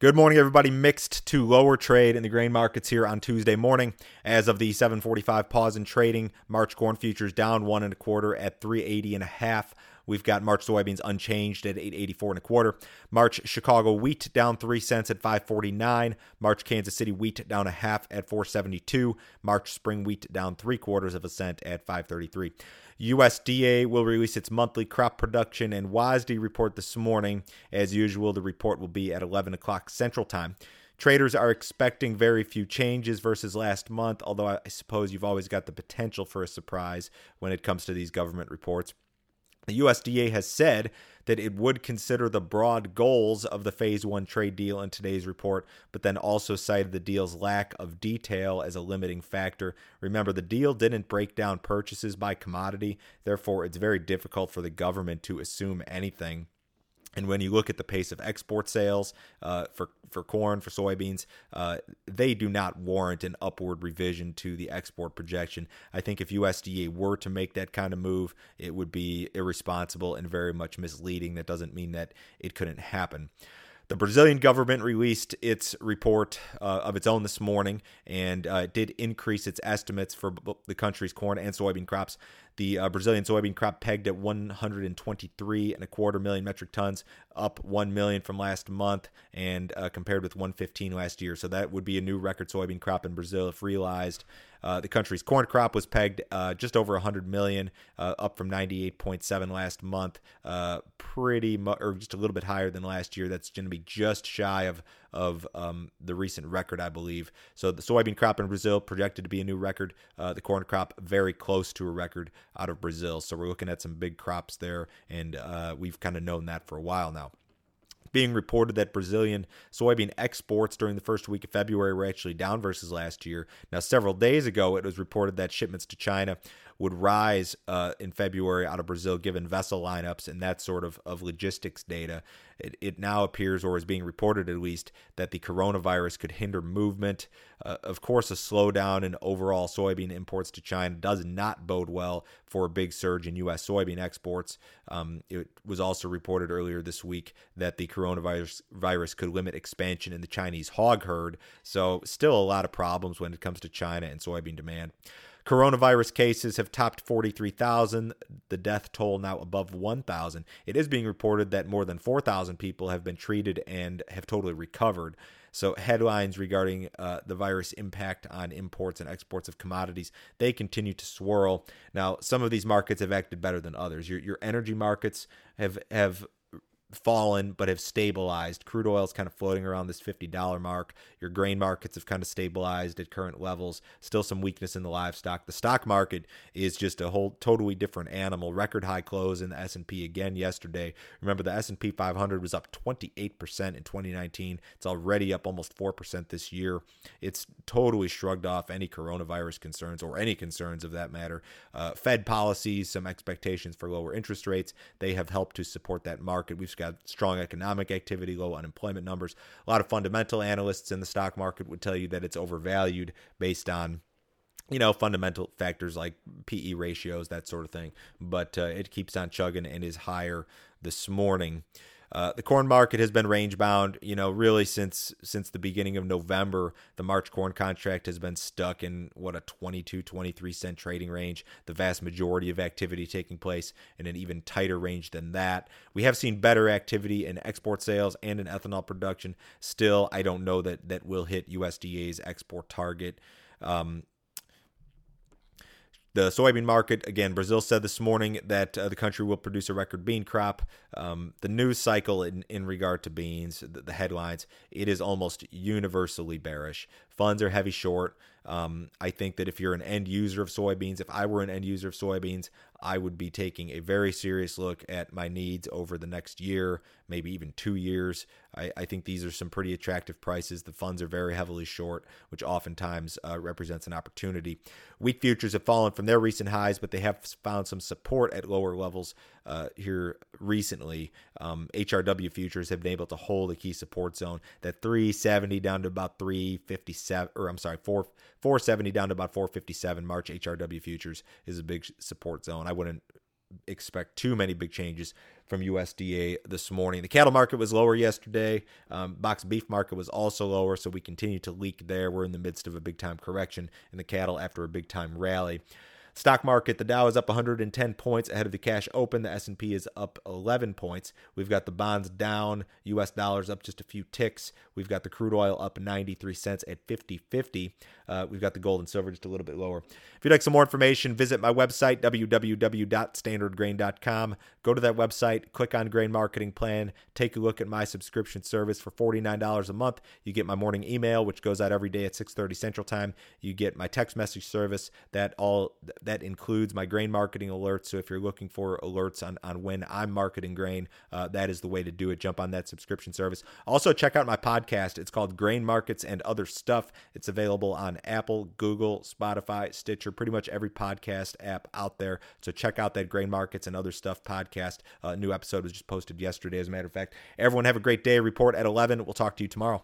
Good morning, everybody. Mixed to lower trade in the grain markets here on Tuesday morning. As of the 7:45 pause in trading, March corn futures down one and a quarter at 380 and a half. We've got March soybeans unchanged at 884 and a quarter. March Chicago wheat down 3 cents at 549. March Kansas City wheat down a half at 472. March spring wheat down 3 quarters of a cent at 533. USDA will release its monthly crop production and WASDE report this morning. As usual, the report will be at 11 o'clock Central Time. Traders are expecting very few changes versus last month, although I suppose you've always got the potential for a surprise when it comes to these government reports. The USDA has said that it would consider the broad goals of the phase one trade deal in today's report, but then also cited the deal's lack of detail as a limiting factor. Remember, the deal didn't break down purchases by commodity, therefore, it's very difficult for the government to assume anything and when you look at the pace of export sales uh, for for corn, for soybeans, uh, they do not warrant an upward revision to the export projection. I think if USDA were to make that kind of move, it would be irresponsible and very much misleading. That doesn't mean that it couldn't happen. The Brazilian government released its report uh, of its own this morning, and uh, did increase its estimates for the country's corn and soybean crops. The uh, Brazilian soybean crop pegged at 123 and a quarter million metric tons, up 1 million from last month, and uh, compared with 115 last year. So that would be a new record soybean crop in Brazil if realized. Uh, the country's corn crop was pegged uh, just over 100 million, uh, up from 98.7 last month. Uh, pretty much, or just a little bit higher than last year. That's going to be just shy of of um, the recent record, I believe. So the soybean crop in Brazil projected to be a new record. Uh, the corn crop very close to a record out of Brazil. So we're looking at some big crops there, and uh, we've kind of known that for a while now being reported that Brazilian soybean exports during the first week of February were actually down versus last year. Now, several days ago, it was reported that shipments to China would rise uh, in February out of Brazil, given vessel lineups and that sort of, of logistics data. It, it now appears, or is being reported at least, that the coronavirus could hinder movement. Uh, of course, a slowdown in overall soybean imports to China does not bode well for a big surge in U.S. soybean exports. Um, it was also reported earlier this week that the coronavirus virus could limit expansion in the Chinese hog herd. So, still a lot of problems when it comes to China and soybean demand. Coronavirus cases have topped 43,000, the death toll now above 1,000. It is being reported that more than 4,000 people have been treated and have totally recovered. So headlines regarding uh, the virus impact on imports and exports of commodities they continue to swirl. Now, some of these markets have acted better than others. Your your energy markets have have fallen but have stabilized. Crude oil is kind of floating around this $50 mark. Your grain markets have kind of stabilized at current levels. Still some weakness in the livestock. The stock market is just a whole totally different animal. Record high close in the S&P again yesterday. Remember the S&P 500 was up 28% in 2019. It's already up almost 4% this year. It's totally shrugged off any coronavirus concerns or any concerns of that matter. Uh, Fed policies, some expectations for lower interest rates, they have helped to support that market. We've got got strong economic activity, low unemployment numbers. A lot of fundamental analysts in the stock market would tell you that it's overvalued based on you know fundamental factors like PE ratios, that sort of thing. But uh, it keeps on chugging and is higher this morning. Uh, the corn market has been range bound, you know, really since since the beginning of November. The March corn contract has been stuck in what a 22, 23 cent trading range. The vast majority of activity taking place in an even tighter range than that. We have seen better activity in export sales and in ethanol production. Still, I don't know that that will hit USDA's export target. Um, the soybean market, again, Brazil said this morning that uh, the country will produce a record bean crop. Um, the news cycle in, in regard to beans, the, the, headlines, it is almost universally bearish. Funds are heavy short. Um, I think that if you're an end user of soybeans, if I were an end user of soybeans, I would be taking a very serious look at my needs over the next year, maybe even two years. I, I think these are some pretty attractive prices. The funds are very heavily short, which oftentimes uh, represents an opportunity. Wheat futures have fallen from their recent highs, but they have found some support at lower levels uh, here recently. Um, HRW futures have been able to hold a key support zone that 370 down to about 357, or I'm sorry, 4 470 down to about 457. March HRW futures is a big support zone. I wouldn't expect too many big changes from USDA this morning. The cattle market was lower yesterday. Um, box beef market was also lower, so we continue to leak there. We're in the midst of a big time correction in the cattle after a big time rally. Stock market, the Dow is up 110 points ahead of the cash open. The S&P is up 11 points. We've got the bonds down, US dollars up just a few ticks. We've got the crude oil up 93 cents at 50.50. Uh, we've got the gold and silver just a little bit lower. If you'd like some more information, visit my website www.standardgrain.com. Go to that website, click on Grain Marketing Plan, take a look at my subscription service for $49 a month. You get my morning email which goes out every day at 6:30 Central Time. You get my text message service that all that includes my grain marketing alerts. So if you're looking for alerts on, on when I'm marketing grain, uh, that is the way to do it. Jump on that subscription service. Also, check out my podcast. It's called Grain Markets and Other Stuff. It's available on Apple, Google, Spotify, Stitcher, pretty much every podcast app out there. So check out that Grain Markets and Other Stuff podcast. Uh, new episode was just posted yesterday, as a matter of fact. Everyone have a great day. Report at 11. We'll talk to you tomorrow.